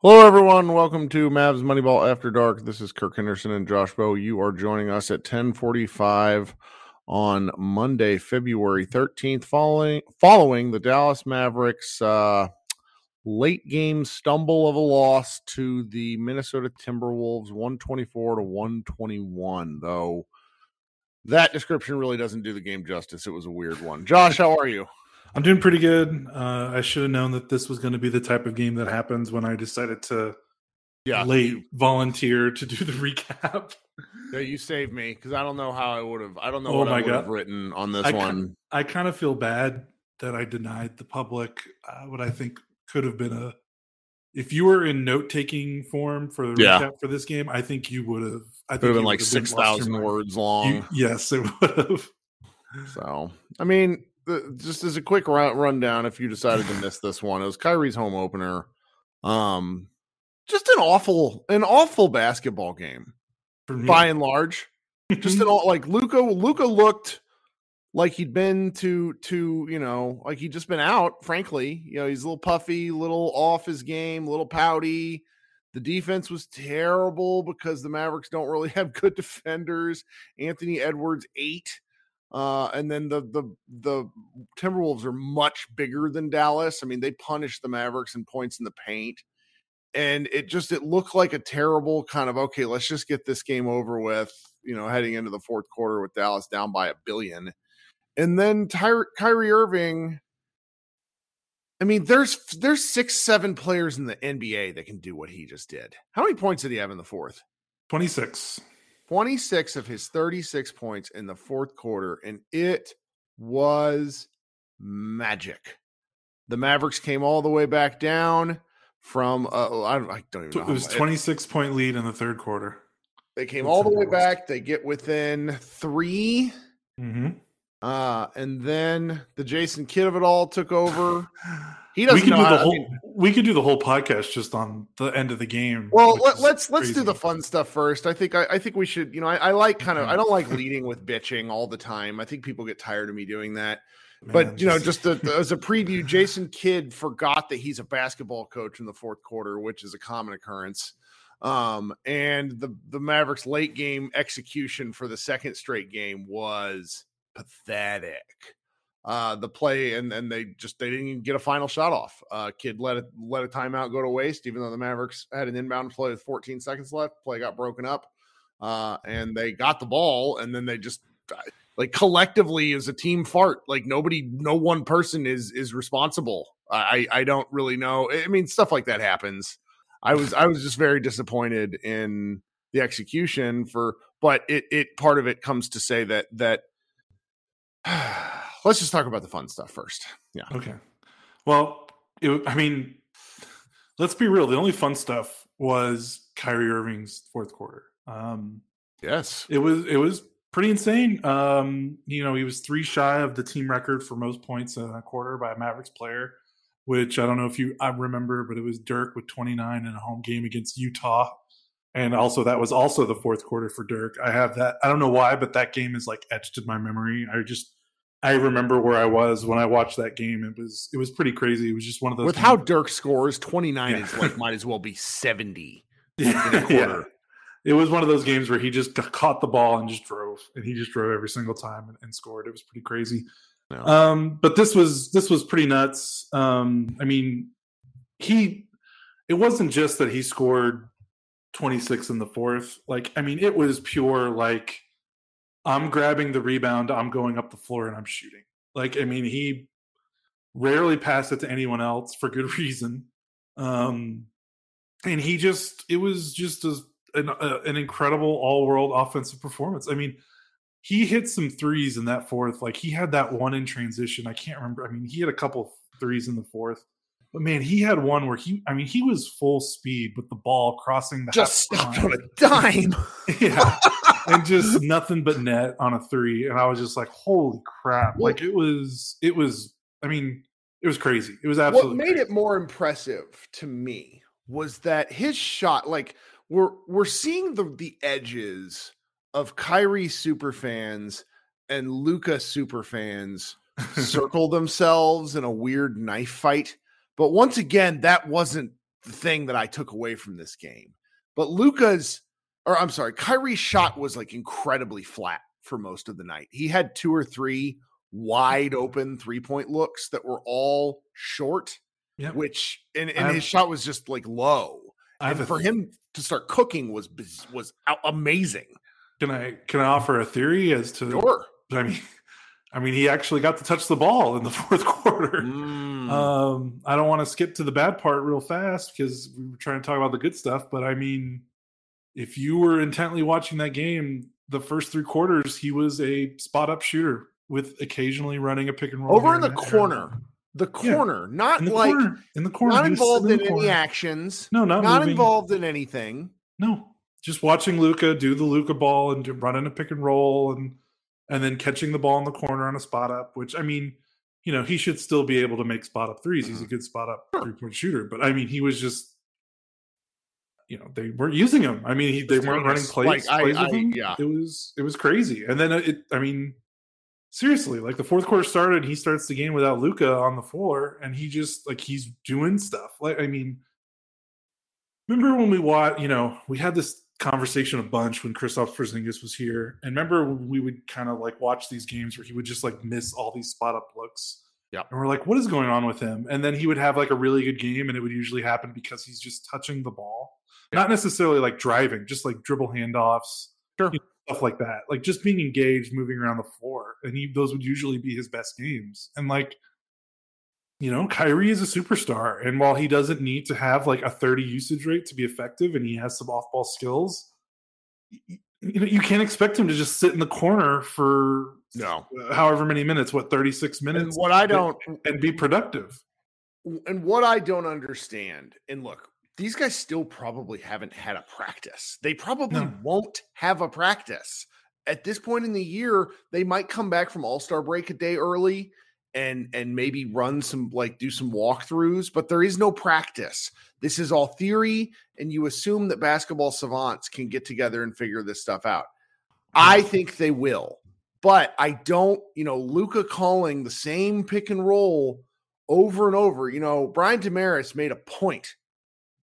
Hello, everyone. Welcome to Mavs Moneyball After Dark. This is Kirk Henderson and Josh Bowe. You are joining us at 1045 on Monday, February 13th, following, following the Dallas Mavericks uh, late game stumble of a loss to the Minnesota Timberwolves 124 to 121, though that description really doesn't do the game justice. It was a weird one. Josh, how are you? I'm doing pretty good. Uh, I should have known that this was going to be the type of game that happens when I decided to Yeah. late volunteer to do the recap. Yeah, you saved me because I don't know how I would have. I don't know Oh what I would have written on this I one. I kind of feel bad that I denied the public uh, what I think could have been a. If you were in note taking form for the Yeah. recap for this game, I think you would have. I think Could have been like would six thousand words long. You- yes, it would have. So, I mean, just as a quick run, rundown, if you decided to miss this one, it was Kyrie's home opener. Um, just an awful, an awful basketball game by and large. Just an all like Luka. Luka looked like he'd been to to you know like he'd just been out. Frankly, you know he's a little puffy, little off his game, little pouty. The defense was terrible because the Mavericks don't really have good defenders. Anthony Edwards eight. Uh, and then the the the Timberwolves are much bigger than Dallas. I mean, they punished the Mavericks in points in the paint, and it just it looked like a terrible kind of okay. Let's just get this game over with. You know, heading into the fourth quarter with Dallas down by a billion, and then Ty- Kyrie Irving. I mean, there's there's six seven players in the NBA that can do what he just did. How many points did he have in the fourth? 26. 26 of his 36 points in the fourth quarter, and it was magic. The Mavericks came all the way back down from uh, I, don't, I don't even know. it was mu- 26 point lead in the third quarter. They came the all the way back. They get within three, Mm-hmm. Uh, and then the Jason Kidd of it all took over. He we doesn't could know do the I whole. mean- we could do the whole podcast just on the end of the game. Well, let, is let's let's do the fun stuff first. I think I, I think we should. You know, I, I like kind of. I don't like leading with bitching all the time. I think people get tired of me doing that. Man, But you know, just the- as a preview, Jason Kidd forgot that he's a basketball coach in the fourth quarter, which is a common occurrence. Um, and the the Mavericks late game execution for the second straight game was pathetic. Uh, the play and and they just they didn't even get a final shot off. Uh, Kidd let it let a timeout go to waste, even though the Mavericks had an inbound play with 14 seconds left. Play got broken up, uh, and they got the ball, and then they just like collectively as a team fart like nobody no one person is is responsible i i don't really know i mean stuff like that happens i was i was just very disappointed in the execution for but it it part of it comes to say that that let's just talk about the fun stuff first yeah Okay. Well, it, I mean, let's be real. The only fun stuff was Kyrie Irving's fourth quarter. Um, yes it was it was pretty insane. Um, you know, he was three shy of the team record for most points in a quarter by a Mavericks player, which I don't know if you I remember, but it was Dirk with 29 in a home game against Utah. And also that was also the fourth quarter for Dirk. I have that. I don't know why, but that game is like etched in my memory. I just I remember where I was when I watched that game. It was it was pretty crazy. It was just one of those with games- how dirk scores 29 Yeah. is like might as well be 70 yeah, quarter. It was one of those games where he just caught the ball and just drove, and he just drove every single time and, and scored. It was pretty crazy. Yeah. Um, but this was this was pretty nuts. Um, I mean, he it wasn't just that he scored 26 in the fourth. Like, I mean, it was pure like I'm grabbing the rebound, I'm going up the floor, and I'm shooting. Like, I mean, he rarely passed it to anyone else for good reason. Um, and he just it was just a, an, a, an incredible all-world offensive performance. I mean, he hit some threes in that fourth. Like he had that one in transition. I can't remember. I mean, he had a couple threes in the fourth. But man, he had one where he I mean, he was full speed with the ball crossing the just stopped line. on a dime yeah. And just nothing but net on a three. And I was just like, holy crap. Like it was it was I mean, it was crazy. It was absolutely. what made crazy. it more impressive to me was that his shot like we're we're seeing the the edges of Kyrie super fans and Luka super fans circle themselves in a weird knife fight but once again that wasn't the thing that I took away from this game. But Luka's, or I'm sorry, Kyrie's shot was like incredibly flat for most of the night. He had two or three wide open three point looks that were all short, Yep. which and, and his shot was just like low. And for him to start cooking was was out- amazing. Can I can I offer a theory as to? Sure. I mean, I mean, he actually got to touch the ball in the fourth quarter. Mm. Um, I don't want to skip to the bad part real fast because we were trying to talk about the good stuff. But I mean, if you were intently watching that game, the first three quarters, he was a spot up shooter with occasionally running a pick and roll Over in the there. corner, the Yeah. corner, not In the like corner, in the corner, not involved sitting in any corner. actions, No, not, not moving. involved in anything. No, just watching Luka do the Luka ball and running a pick and roll and and then catching the ball in the corner on a spot up. Which I mean, you know, he should still be able to make spot up threes. He's a mm-hmm. good spot up Sure. three point shooter. But I mean, he was just, you know, they weren't using him. I mean, he, they weren't running plays. Like, I- plays with I- him. yeah. it was it was crazy. And then uh, it, I mean. Seriously, like the fourth quarter started, he starts the game without Luka on the floor, and he just like he's doing stuff. Like I mean, remember when we watched, you know, we had this conversation a bunch when Kristaps Porzingis was here, and remember when we would kind of like watch these games where he would just like miss all these spot up looks. Yeah. And we're like, what is going on with him? And then he would have like a really good game, and it would usually happen because he's just touching the ball, not necessarily like driving, just like dribble handoffs, Sure. you know, stuff like that, like just being engaged, moving around the floor, and he those would usually be his best games. And like you know, Kyrie is a superstar. And while he doesn't need to have like a 30 usage rate to be effective and he has some off ball skills, you know, you can't expect him to just sit in the corner for No. Uh, however many minutes, what, 36 And minutes, what I don't and be productive. and what I don't understand, and look, these guys still probably haven't had a practice. They probably No. won't have a practice. At this point in the year, they might come back from All-Star break a day early and and maybe run some like do some walkthroughs, but there is no practice. This is all theory, and you assume that basketball savants can get together and figure this stuff out. I think they will, but I don't, you know, Luka calling the same pick and roll over and over. You know, Brian Damaris made a point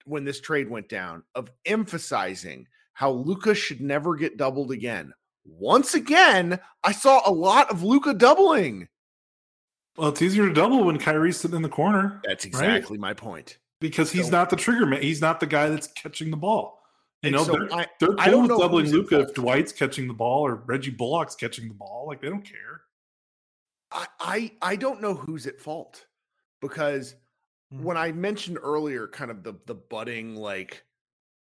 when this trade went down of emphasizing how Luka should never get doubled again. Once again, I saw a lot of Luka doubling. Well, it's easier to double when Kyrie's sitting in the corner That's Right. exactly my point. because he's So- not the trigger man. He's not the guy that's catching the ball. You know, so they're, I, they're I cool don't with know doubling Luka if. Dwight's catching the ball or Reggie Bullock's catching the ball. Like they don't care. I, I I don't know who's at fault because Hmm. when I mentioned earlier, kind of the the budding like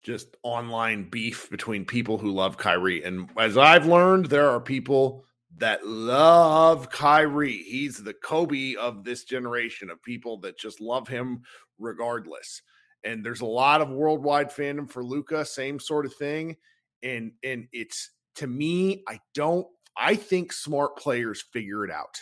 just online beef between people who love Kyrie, and as I've learned, there are people that love Kyrie. He's the Kobe of this generation of people that just love him regardless. And there's a lot of worldwide fandom for Luka, same sort of thing. And and it's to me, I don't. I think smart players figure it out.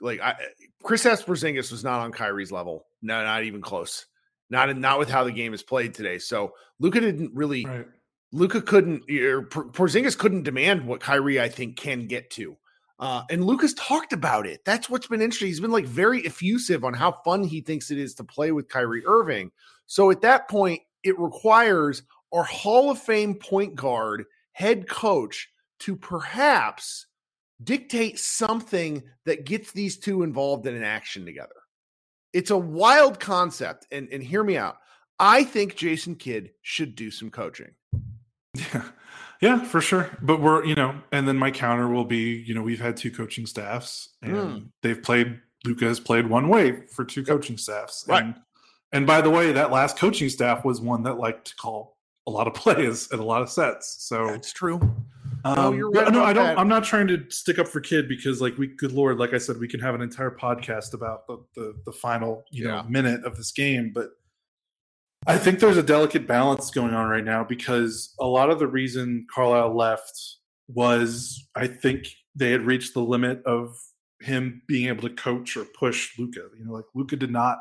Like I, Chris Porzingis was not on Kyrie's level. No, not even close. Not not with how the game is played today. So Luka didn't really. Right. Luka couldn't. Or Por- Porzingis couldn't demand what Kyrie I think can get to. Uh, and Luka's talked about it. That's what's been interesting. He's been like very effusive on how fun he thinks it is to play with Kyrie Irving. So at that point, it requires our Hall of Fame point guard, head coach, to perhaps dictate something that gets these two involved in an action together. It's a wild concept. And, and hear me out. I think Jason Kidd should do some coaching. Yeah. Yeah, for sure. But we're, you know, and then my counter will be, you know, we've had two coaching staffs and Mm. they've played Luka has played one way for two coaching staffs. Right. And and by the way, that last coaching staff was one that liked to call a lot of plays and a lot of sets. So it's true. Um, you're but right no, I don't that. I'm not trying to stick up for Kidd because like we good lord, like I said, we can have an entire podcast about the the, the final, you Yeah. know, minute of this game. But I think there's a delicate balance going on right now because a lot of the reason Carlisle left was I think they had reached the limit of him being able to coach or push Luka. You know, like Luka did not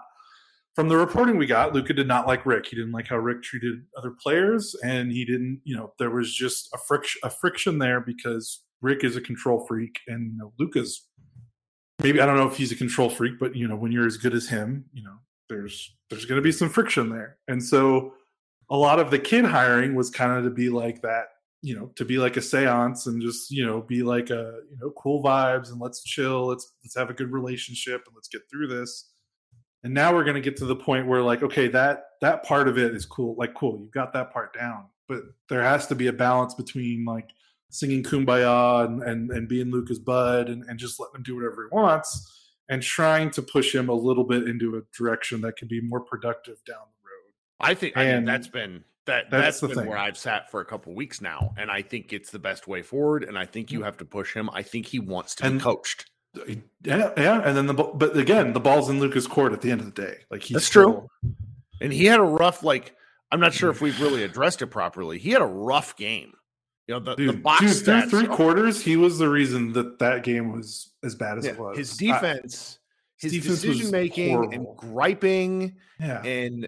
from the reporting we got, Luka did not like Rick. He didn't like how Rick treated other players, and he didn't, you know, there was just a friction a friction there because Rick is a control freak and you know, Luka's maybe I don't know if he's a control freak, but you know, when you're as good as him, you know, there's there's going to be some friction there, and so a lot of the Kidd hiring was kind of to be like that, you know, to be like a séance and just you know be like a you know cool vibes and let's chill, let's let's have a good relationship and let's get through this. And now we're going to get to the point where like okay that that part of it is cool, like cool, you've got that part down, but there has to be a balance between like singing kumbaya and, and, and being luka's bud and, and just letting him do whatever he wants and trying to push him a little bit into a direction that can be more productive down the road. I think I mean, that's been that that's, that's been thing. where I've sat for a couple weeks now, and I think it's the best way forward. And I think you mm. have to push him. I think he wants to and, be coached. Yeah, yeah, and then the but again, the ball's in Luka's court at the end of the day. Like he's that's still, true. And he had a rough like. I'm not sure if we've really addressed it properly. He had a rough game. You know, the, dude, the box dude, through three quarters, he was the reason that that game was as bad as yeah, it was. His defense, I, his, defense decision making, and griping, yeah. and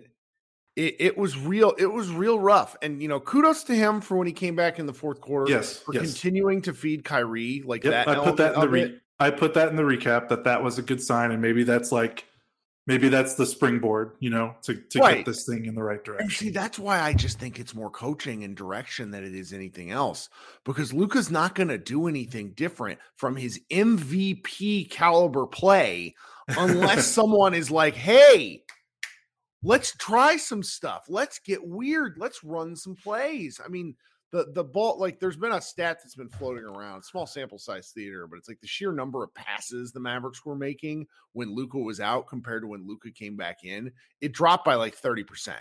it, it, was real. It was real rough. And you know, kudos to him for when he came back in the fourth quarter. Yes, for yes. continuing to feed Kyrie like yep, that. I put that in the re- I put that in the recap that that was a good sign, and maybe that's like maybe that's the springboard, you know, to, to right. get this thing in the right direction. And see, that's why I just think it's more coaching and direction than it is anything else. Because Luka's not going to do anything different from his MVP caliber play unless someone is like, hey, let's try some stuff. Let's get weird. Let's run some plays. I mean, the the ball like there's been a stat that's been floating around small sample size theater but it's like the sheer number of passes the mavericks were making when luka was out compared to when luka came back in it dropped by like 30%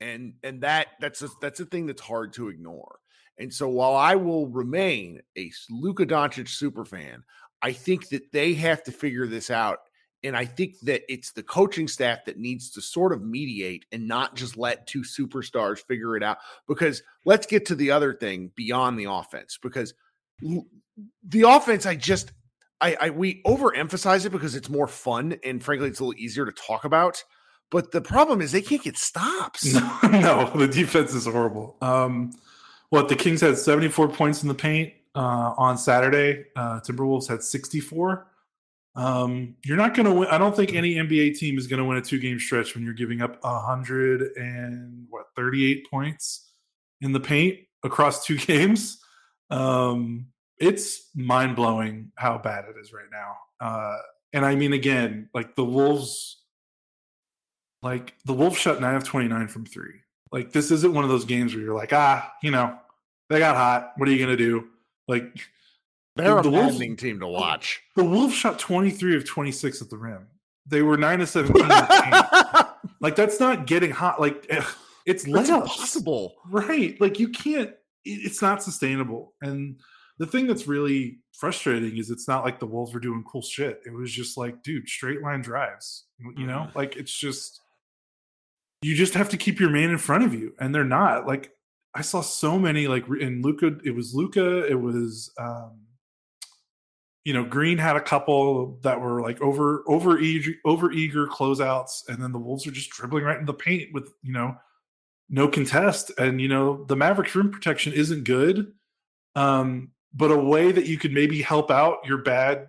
and and that that's a, that's a thing that's hard to ignore. And so while i will remain a luka doncic super fan i think that they have to figure this out and I think that it's the coaching staff that needs to sort of mediate and not just let two superstars figure it out. Because let's get to the other thing beyond the offense. Because the offense, I just, I, I we overemphasize it because it's more fun and frankly, it's a little easier to talk about. But the problem is they can't get stops. No, no the defense is horrible. Um, what the Kings had 74 points in the paint uh, on Saturday. Uh, Timberwolves had 64. Um, you're not going to win. I don't think any NBA team is going to win a two game stretch when you're giving up a hundred and what 38 points in the paint across two games. Um, it's mind blowing how bad it is right now. Uh, and I mean, again, like the Wolves, like the Wolves shut nine of 29 from three. Like this isn't one of those games where you're like, ah, you know, they got hot. What are you going to do? Like they're the, a Wolves, team to watch. The Wolves shot 23 of 26 at the rim. They were 9 to 17. like that's not getting hot. Like it's that's impossible. Right. Like you can't it's not sustainable. And the thing that's really frustrating is it's not like the Wolves were doing cool shit. It was just like, dude, straight line drives. You know, mm. like it's just you just have to keep your man in front of you, and they're not. Like I saw so many like in Luka, It was Luka, It was um you know, Green had a couple that were like over over eager, over eager closeouts, and then the Wolves are just dribbling right in the paint with you know no contest. And you know the Mavericks rim protection isn't good, um, but a way that you could maybe help out your bad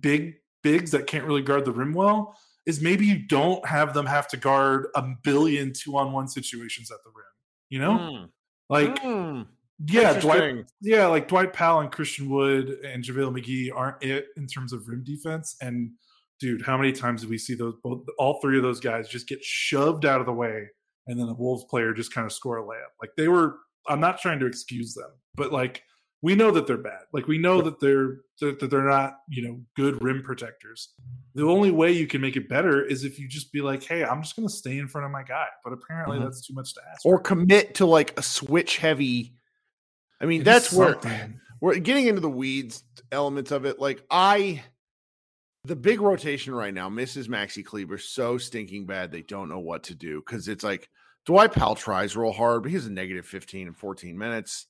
big bigs that can't really guard the rim well is maybe you don't have them have to guard a billion two on one situations at the rim. You know, mm. like. Mm yeah, Dwight. Yeah, like Dwight Powell and Christian Wood and JaVale McGee aren't it in terms of rim defense. And dude, how many times do we see those both all three of those guys just get shoved out of the way and then the Wolves player just kind of score a layup? Like they were I'm not trying to excuse them, but like we know that they're bad. Like we know that they're that they're not, you know, good rim protectors. The only way you can make it better is if you just be like, "Hey, I'm just going to stay in front of my guy." But apparently mm-hmm. that's too much to ask. Or for. commit to like a switch heavy I mean, it that's where we're getting into the weeds elements of it. Like I, the big rotation right now misses Maxi Kleber so stinking bad they don't know what to do because it's like Dwight Powell tries real hard, but he's a negative 15 and 14 minutes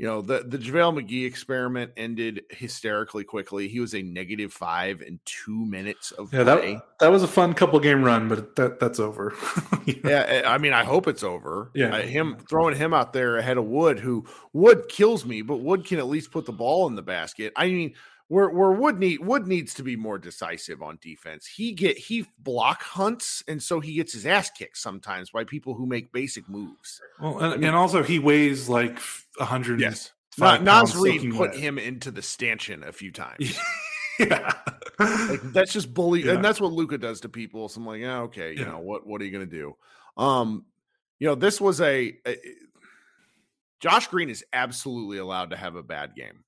you know, the the JaVale McGee experiment ended hysterically quickly. He was a negative five in two minutes of yeah, play. That, that was a fun couple game run, but that that's over. yeah, eh, I mean, I hope it's over. Yeah, uh, him throwing him out there ahead of Wood, who Wood kills me, but Wood can at least put the ball in the basket. I mean, where where Wood need Wood needs to be more decisive on defense. He get he block hunts, and so he gets his ass kicked sometimes by people who make basic moves. Well, and, I mean, and also he weighs like a hundred. Yes, Naz Reid put wet. him into the stanchion a few times. yeah, like that's just bully, yeah. and that's what Luka does to people. So I'm like, yeah, okay, you yeah. know what? What are you gonna do? Um, you know, this was a, a Josh Green is absolutely allowed to have a bad game.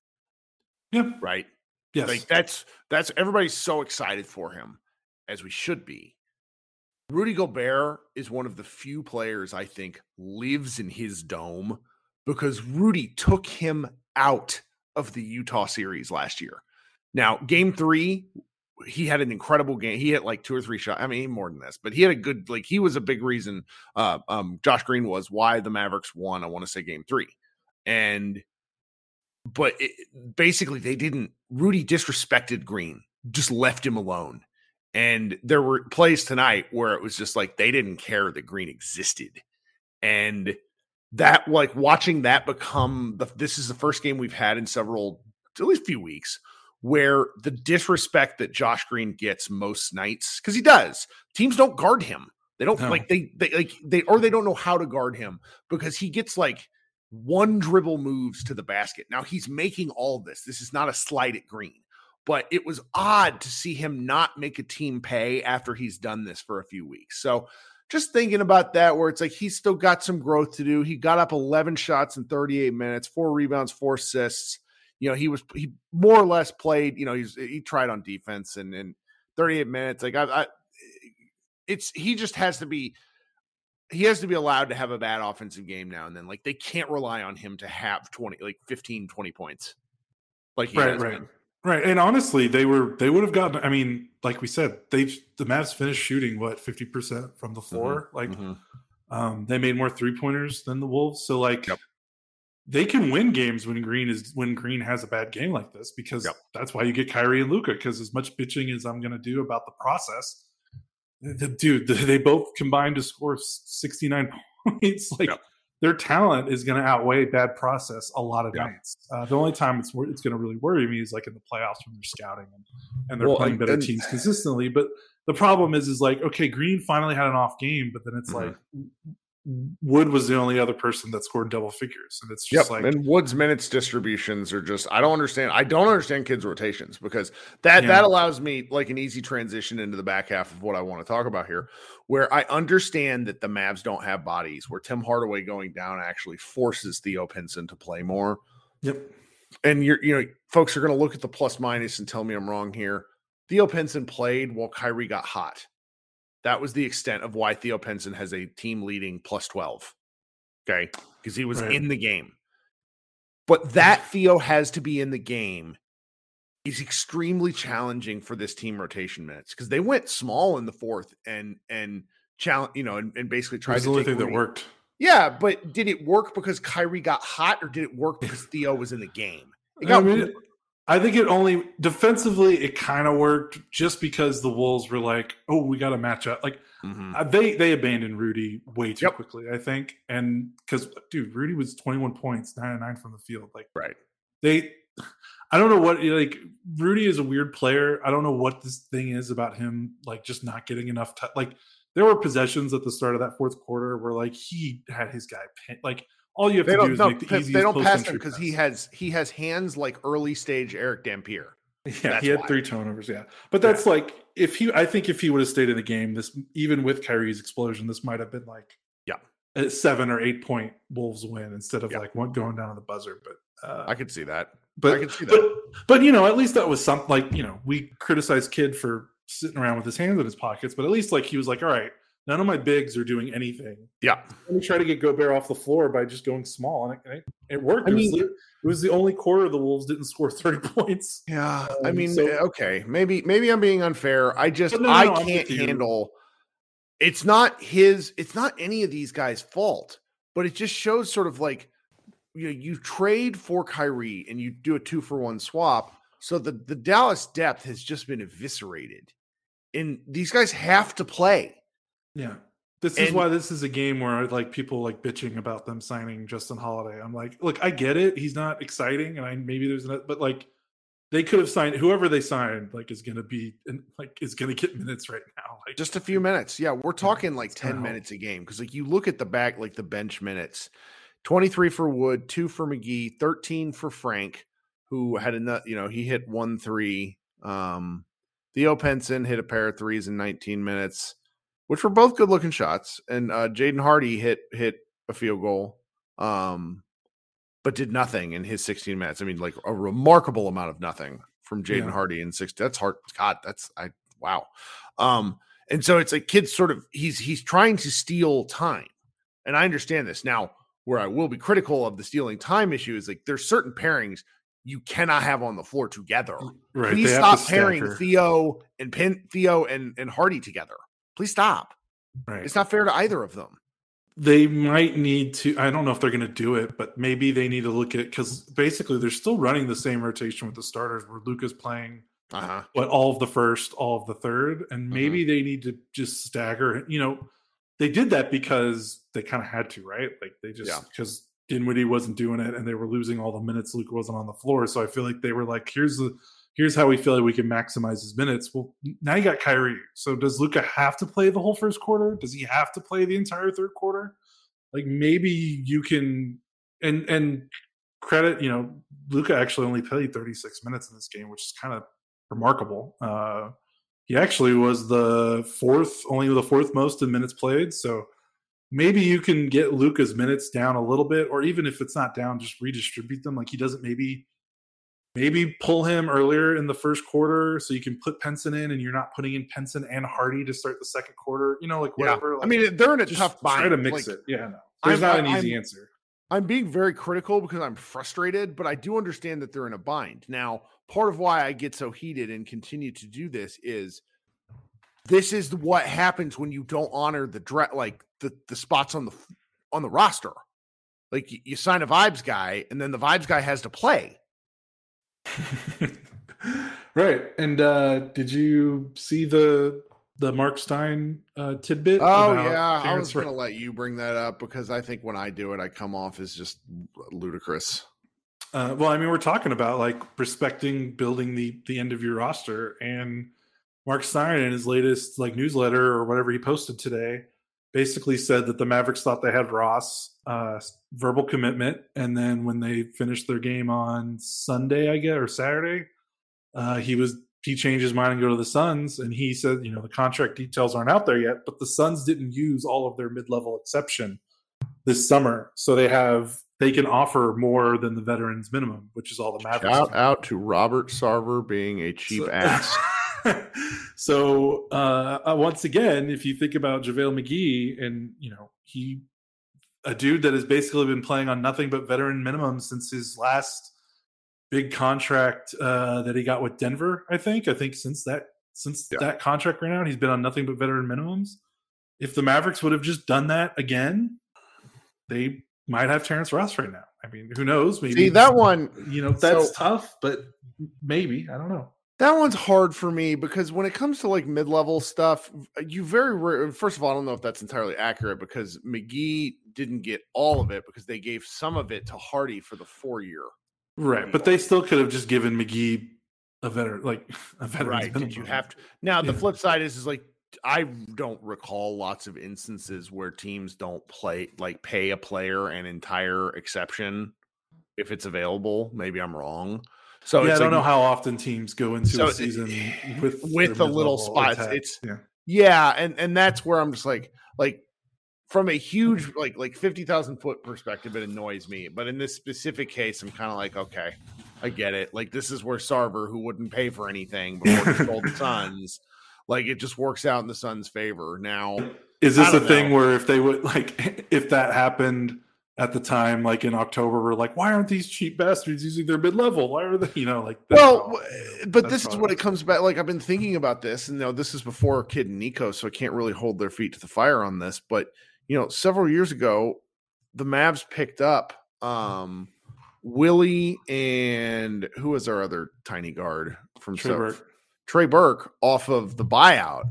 Yeah. Right. Yes. Like that's that's everybody's so excited for him, as we should be. Rudy Gobert is one of the few players I think lives in his dome because Rudy took him out of the Utah series last year. Now, game three, he had an incredible game. He hit like two or three shots. I mean, more than this, but he had a good like he was a big reason. Uh, um, Josh Green was why the Mavericks won. I want to say game three, and but it, basically they didn't. Rudy disrespected Green, just left him alone. And there were plays tonight where it was just like they didn't care that Green existed, and that like watching that become the. This is the first game we've had in several, at least few weeks where the disrespect that Josh Green gets most nights because he does. Teams don't guard him. They don't no. like they they like they or they don't know how to guard him because he gets like one dribble moves to the basket. Now he's making all this. This is not a slide at Green, but it was odd to see him not make a team pay after he's done this for a few weeks. So just thinking about that, where it's like he's still got some growth to do. He got up 11 shots in 38 minutes, four rebounds, four assists you know, he was he more or less played. You know, he's he tried on defense and in 38 minutes. Like I, I, it's he just has to be he has to be allowed to have a bad offensive game now and then. Like they can't rely on him to have 20 like 15 20 points. Like right, right. Been. Right. And honestly, they were they would have gotten I mean, like we said, they've the Mavs finished shooting what 50% from the floor. Mm-hmm. Like mm-hmm. um they made more three pointers than the Wolves. So like yep they can win games when Green is when Green has a bad game like this because yep. that's why you get Kyrie and Luka. Because as much bitching as I'm going to do about the process, the, dude, the, they both combined to score 69 points. Like yep. Their talent is going to outweigh bad process a lot of yep. nights. Uh, the only time it's it's going to really worry me is like in the playoffs when they're scouting and, and they're well, playing better and, teams consistently. But the problem is, is like okay, Green finally had an off game, but then it's mm-hmm. like Wood was the only other person that scored double figures, and it's just yep. like and Wood's minutes distributions are just I don't understand. I don't understand Kidd's rotations because that yeah. that allows me like an easy transition into the back half of what I want to talk about here, where I understand that the Mavs don't have bodies, where Tim Hardaway going down actually forces Theo Pinson to play more. Yep. And you're you know folks are going to look at the plus minus and tell me I'm wrong here. Theo Pinson played while Kyrie got hot. That was the extent of why Theo Pinson has a team leading plus 12. Okay. Because he was right. in the game. But that Theo has to be in the game is extremely challenging for this team rotation minutes because they went small in the fourth and and challenge, you know, and, and basically tried to the only thing that worked. Yeah, but did it work because Kyrie got hot or did it work because Theo was in the game? It got I mean, I think it only defensively it kind of worked just because the Wolves were like, "Oh, we got to match up." Like mm-hmm. uh, they they abandoned Rudy way too yep. quickly, I think, and because dude, Rudy was twenty one points, nine and nine from the field. Like right, they. I don't know what like Rudy is a weird player. I don't know what this thing is about him, like just not getting enough. T- like there were possessions at the start of that fourth quarter where like he had his guy pin- like all you have they to do is no, make the easiest. They don't pass him because he has he has hands like early stage Erick Dampier. Yeah, that's he had why. three turnovers. Yeah, but that's yeah. like if he. I think if he would have stayed in the game, this even with Kyrie's explosion, this might have been like yeah, a seven or eight point Wolves win instead of yeah. like one going down to the buzzer. But uh, I could see that. But I could see that. But, but you know, at least that was something. Like you know, we criticized Kidd for sitting around with his hands in his pockets, but at least like he was like, all right, None of my bigs are doing anything. Yeah. Let me try to get Gobert off the floor by just going small, and it, it worked. I it, mean, was the, it was the only quarter the Wolves didn't score thirty points. Yeah, um, I mean, so, okay, maybe maybe I'm being unfair. I just no, no, I can't handle. It's not his. It's not any of these guys' fault, but it just shows sort of like you know you trade for Kyrie and you do a two for one swap. So the the Dallas depth has just been eviscerated, and these guys have to play. Yeah. This is why this is a game where like people like bitching about them signing Justin Holiday. I'm like, look, I get it. He's not exciting, and I maybe there's an but like they could have signed whoever they signed like is going to be like is going to get minutes right now like just a few minutes yeah we're talking like 10 help. minutes a game because like you look at the back like the bench minutes 23 for wood 2 for mcgee 13 for frank who had a you know he hit 1 3 um theo pinson hit a pair of threes in 19 minutes which were both good looking shots and uh jaden hardy hit hit a field goal um but did nothing in his 16 minutes. I mean, like a remarkable amount of nothing from Jaden yeah. Hardy in six. That's hard. God, that's I wow. Um, and so it's like kids sort of he's he's trying to steal time. And I understand this. Now, where I will be critical of the stealing time issue is like there's certain pairings you cannot have on the floor together. Right. Please stop pairing Theo and Pin Theo and, and Hardy together. Please stop. Right. It's not fair to either of them they might need to i don't know if they're going to do it but maybe they need to look at because basically they're still running the same rotation with the starters where luka's playing uh-huh. what all of the first all of the third and mm-hmm. maybe mm-hmm. they need to just stagger you know they did that because they kind of had to right like they just because yeah. dinwiddie wasn't doing it and they were losing all the minutes luka wasn't on the floor so i feel like they were like here's the here's how we feel like we can maximize his minutes. Well, now you got Kyrie. So does Luka have to play the whole first quarter? Does he have to play the entire third quarter? Like maybe you can and and credit, you know, Luka actually only played 36 minutes in this game, which is kind of remarkable. Uh he actually was the fourth, only the fourth most in minutes played. So maybe you can get Luka's minutes down a little bit, or even if it's not down, just redistribute them. Like he doesn't maybe maybe pull him earlier in the first quarter so you can put Pinson in and you're not putting in Pinson and Hardy to start the second quarter. You know, like whatever. Yeah. Like, I mean, they're in a tough bind. Try to mix like, it. Yeah, no. There's I'm, not an easy I'm, answer. I'm being very critical because I'm frustrated, but I do understand that they're in a bind. Now, part of why I get so heated and continue to do this is this is what happens when you don't honor the dre- like the, the spots on the on the roster. Like you, you sign a vibes guy and then the vibes guy has to play right. And uh did you see the the Marc Stein uh, tidbit? Oh yeah, I was going to let you bring that up because I think when I do it, I come off as just ludicrous. Uh, well, I mean, we're talking about like respecting building the the end of your roster, and Marc Stein in his latest like newsletter or whatever he posted today basically said that the Mavericks thought they had Ross uh, verbal commitment, and then when they finished their game on Sunday, I guess, or Saturday, uh, he was he changed his mind and go to the Suns, and he said, you know, the contract details aren't out there yet, but the Suns didn't use all of their mid level exception this summer, so they have they can offer more than the veterans minimum, which is all the Mavericks. Shout out to Robert Sarver being a cheap so, ass. so uh, uh, once again, if you think about JaVale McGee, and you know he, a dude that has basically been playing on nothing but veteran minimum since his last big contract uh, that he got with Denver. I think. I think since that since yeah. that contract ran out, he's been on nothing but veteran minimums. If the Mavericks would have just done that again, they might have Terrence Ross right now. I mean, who knows? Maybe See that one. You know, that's so, tough, but maybe I don't know. That one's hard for me because when it comes to like mid level stuff, you very rare, first of all, I don't know if that's entirely accurate because McGee didn't get all of it because they gave some of it to Hardy for the four year. Right, but they still could have just given McGee a veteran, like a veteran. Right? Did you have to? Now the flip side is is like I don't recall lots of instances where teams don't play like pay a player an entire exception if it's available. Maybe I'm wrong. So yeah, I don't like, know how often teams go into so a season eh, with with the little spots. It's yeah. yeah, and and that's where I'm just like like from a huge mm-hmm. like like fifty thousand foot perspective, it annoys me. But in this specific case, I'm kind of like, okay, I get it. Like this is where Sarver, who wouldn't pay for anything before he sold the Suns, like it just works out in the Suns' favor. Now, is this a thing where if they would like if that happened? At the time, like in October, we're like, why aren't these cheap bastards using their mid level? Why are they, you know, like, well, but this is what it comes back. Like, I've been thinking about this, and you know, this is before Kidd and Nico, so I can't really hold their feet to the fire on this. But, you know, several years ago, the Mavs picked up um, Willie and who was our other tiny guard from Trey, Burke. Trey Burke off of the buyout.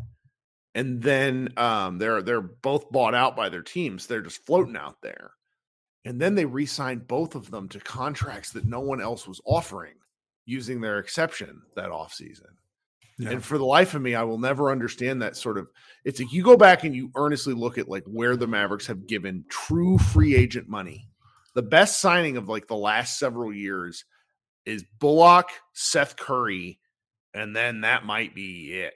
And then um, they're they're both bought out by their teams. They're just floating out there and then they re-signed both of them to contracts that no one else was offering using their exception that offseason. Yeah. And for the life of me, I will never understand that sort of. It's like you go back and you earnestly look at like where the Mavericks have given true free agent money. The best signing of like the last several years is Bullock, Seth Curry, and then that might be it.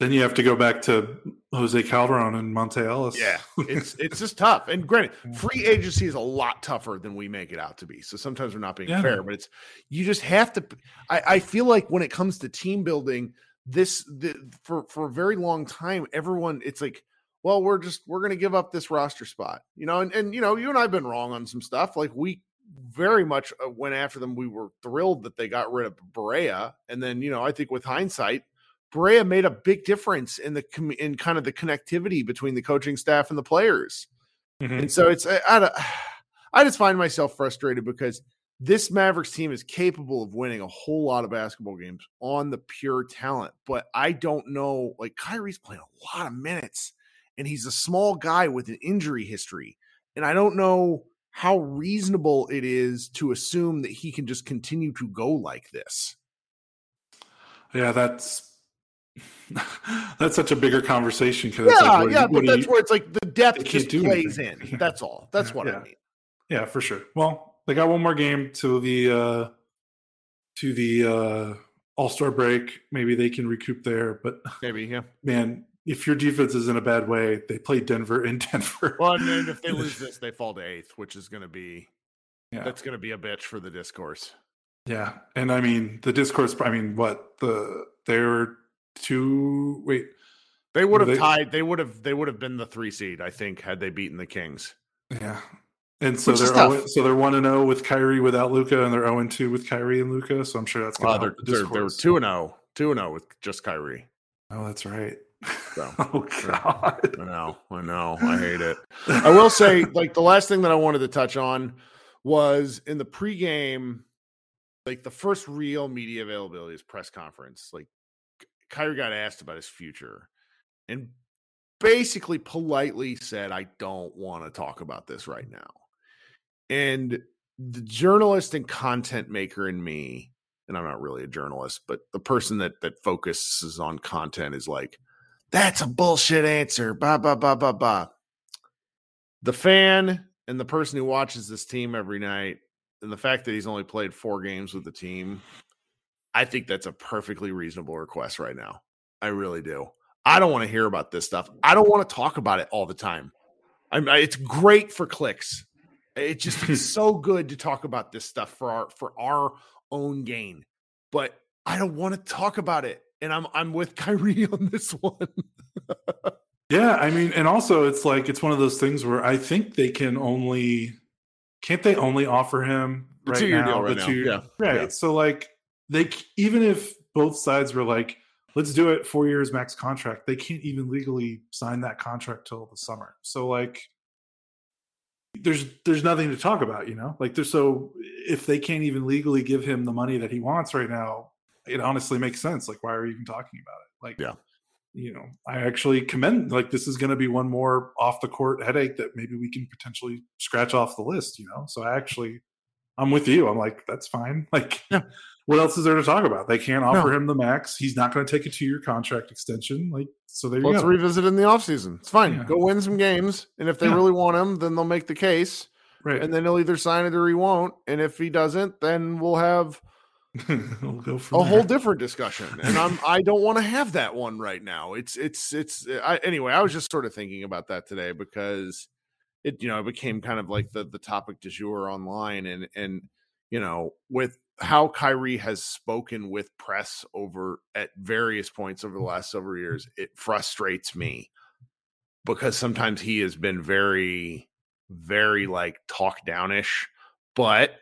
Then you have to go back to Jose Calderon and Monta Ellis. Yeah, it's it's just tough. And granted, free agency is a lot tougher than we make it out to be. So sometimes we're not being Yeah. fair, but it's you just have to. I, I feel like when it comes to team building, this the, for for a very long time, everyone it's like, well, we're just we're going to give up this roster spot, you know. And and you know, you and I've been wrong on some stuff. Like we very much uh, went after them. We were thrilled that they got rid of Barea, and then you know, I think with hindsight. Barea made a big difference in the com- in kind of the connectivity between the coaching staff and the players. Mhm. And so it's I, I, I just find myself frustrated because this Mavericks team is capable of winning a whole lot of basketball games on the pure talent, but I don't know. Like Kyrie's playing a lot of minutes, and he's a small guy with an injury history, and I don't know how reasonable it is to assume that he can just continue to go like this. Yeah, that's that's such a bigger conversation because Yeah, like, what, yeah, but that's you- where it's like the depth just do plays anything. in. That's all. That's what I mean. yeah, for sure. Well, they got one more game to the uh to the uh All Star break. Maybe they can recoup there. But Maybe, yeah. man, if your defense is in a bad way, they play Denver in Denver. Well, and then if they lose this, they fall to eighth, which is going to be yeah, that's going to be a bitch for the discourse. yeah, and I mean the discourse. I mean, what the they're two. Wait, They would have they- tied. They would have. They would have been the three seed, I think, had they beaten the Kings. yeah. And so Which they're 0, so they're one and zero with Kyrie without Luka, and they're zero and two with Kyrie and Luka. So I'm sure that's going Uh, to they're, they're, they were discourse. two and zero, two and zero with just Kyrie. Oh, that's right. So, oh God. I know, I know, I hate it. I will say, like the last thing that I wanted to touch on was in the pregame, like the first real media availability is press conference. Like Kyrie got asked about his future and basically politely said, I don't want to talk about this right now. And the journalist and content maker in me, and I'm not really a journalist, but the person that that focuses on content is like, that's a bullshit answer. Ba ba ba ba ba. The fan and the person who watches this team every night, and the fact that he's only played four games with the team, I think that's a perfectly reasonable request right now. I really do. I don't want to hear about this stuff. I don't want to talk about it all the time. I'm, I- it's great for clicks. It just it's so good to talk about this stuff for our for our own gain. But I don't want to talk about it. And I'm I'm with Kyrie on this one. Yeah, I mean, and also it's like it's one of those things where I think they can only can't they only offer him right now right the now, two yeah, right. yeah. So like they even if both sides were like, let's do it four years max contract, they can't even legally sign that contract till the summer. So like there's there's nothing to talk about, you know? Like there's so if they can't even legally give him the money that he wants right now, it honestly makes sense. Like why are you even talking about it? Like Yeah. you know, I actually commend like this is going to be one more off the court headache that maybe we can potentially scratch off the list, you know. So I actually I'm with you. I'm like that's fine. Like Yeah. What else is there to talk about? They can't offer him the max. He's not going to take a 2-year contract extension. Like so there you Let's go. revisit in the offseason. It's fine. Yeah. Go win some games. And if they Yeah. really want him, then they'll make the case. right. And then he'll either sign it or he won't. And if he doesn't, then we'll have we'll a whole different discussion. And I'm I don't want to have that one right now. It's it's it's I anyway, I was just sort of thinking about that today because it you know it became kind of like the the topic du jour online and and you know with how Kyrie has spoken with press over at various points over the mm-hmm. last several years, mm-hmm. it frustrates me because sometimes he has been very, very mm-hmm. like talk downish. But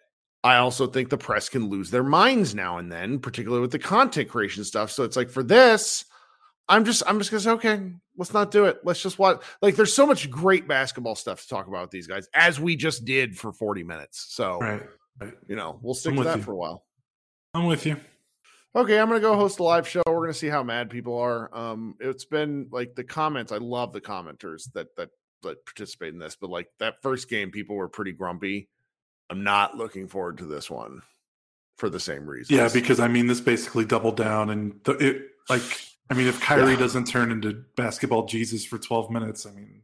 I also think the press can lose their minds now and then, particularly with the content creation stuff. So it's like for this, I'm just I'm just gonna say, okay, let's not do it. Let's just watch. Like, there's so much great basketball stuff to talk about with these guys, as we just did for 40 minutes. So Right. You know, we'll stick I'm to that you. for a while. I'm with you. Okay, I'm gonna go host a live show. We're gonna see how mad people are. Um, it's been like the comments. I love the commenters that that that participate in this, but like that first game, people were pretty grumpy. I'm not looking forward to this one. for the same reason. Yeah, because I mean, this basically doubled down, and the, it like I mean, if Kyrie yeah. doesn't turn into basketball Jesus for 12 minutes, I mean,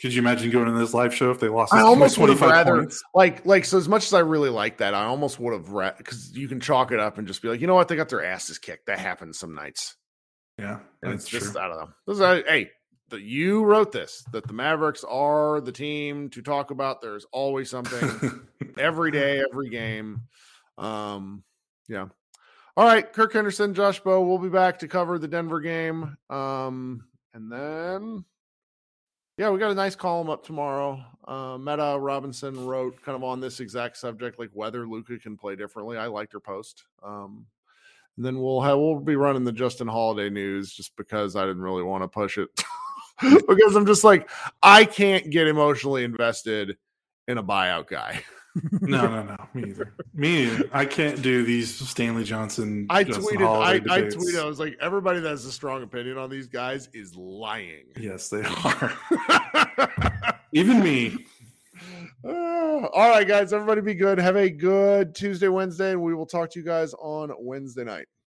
could you imagine going to this live show if they lost? I almost would have rather points? like like so as much as I really like that, I almost would have read because you can chalk it up and just be like, you know what, they got their asses kicked. That happens some nights. Yeah, and it's just true. I don't know. This is a, hey, the, you wrote this that the Mavericks are the team to talk about. There's always something every day, every game. Um, yeah. All right, Kirk Henderson, Josh Bowe. We'll be back to cover the Denver game. Um, and then yeah, we got a nice column up tomorrow. Uh, Meta Robinson wrote kind of on this exact subject, like whether Luka can play differently. I liked her post. Um, and then we'll have we'll be running the Justin Holiday news just because I didn't really want to push it because I'm just like I can't get emotionally invested in a buyout guy. no, no, no. Me either. Me either. I can't do these Stanley Johnson. I Justin tweeted. I, I, tweeted. I was like, everybody that has a strong opinion on these guys is lying. Yes, they are. Even me. Uh, all right, guys. Everybody be good. Have a good Tuesday, Wednesday, and we will talk to you guys on Wednesday night.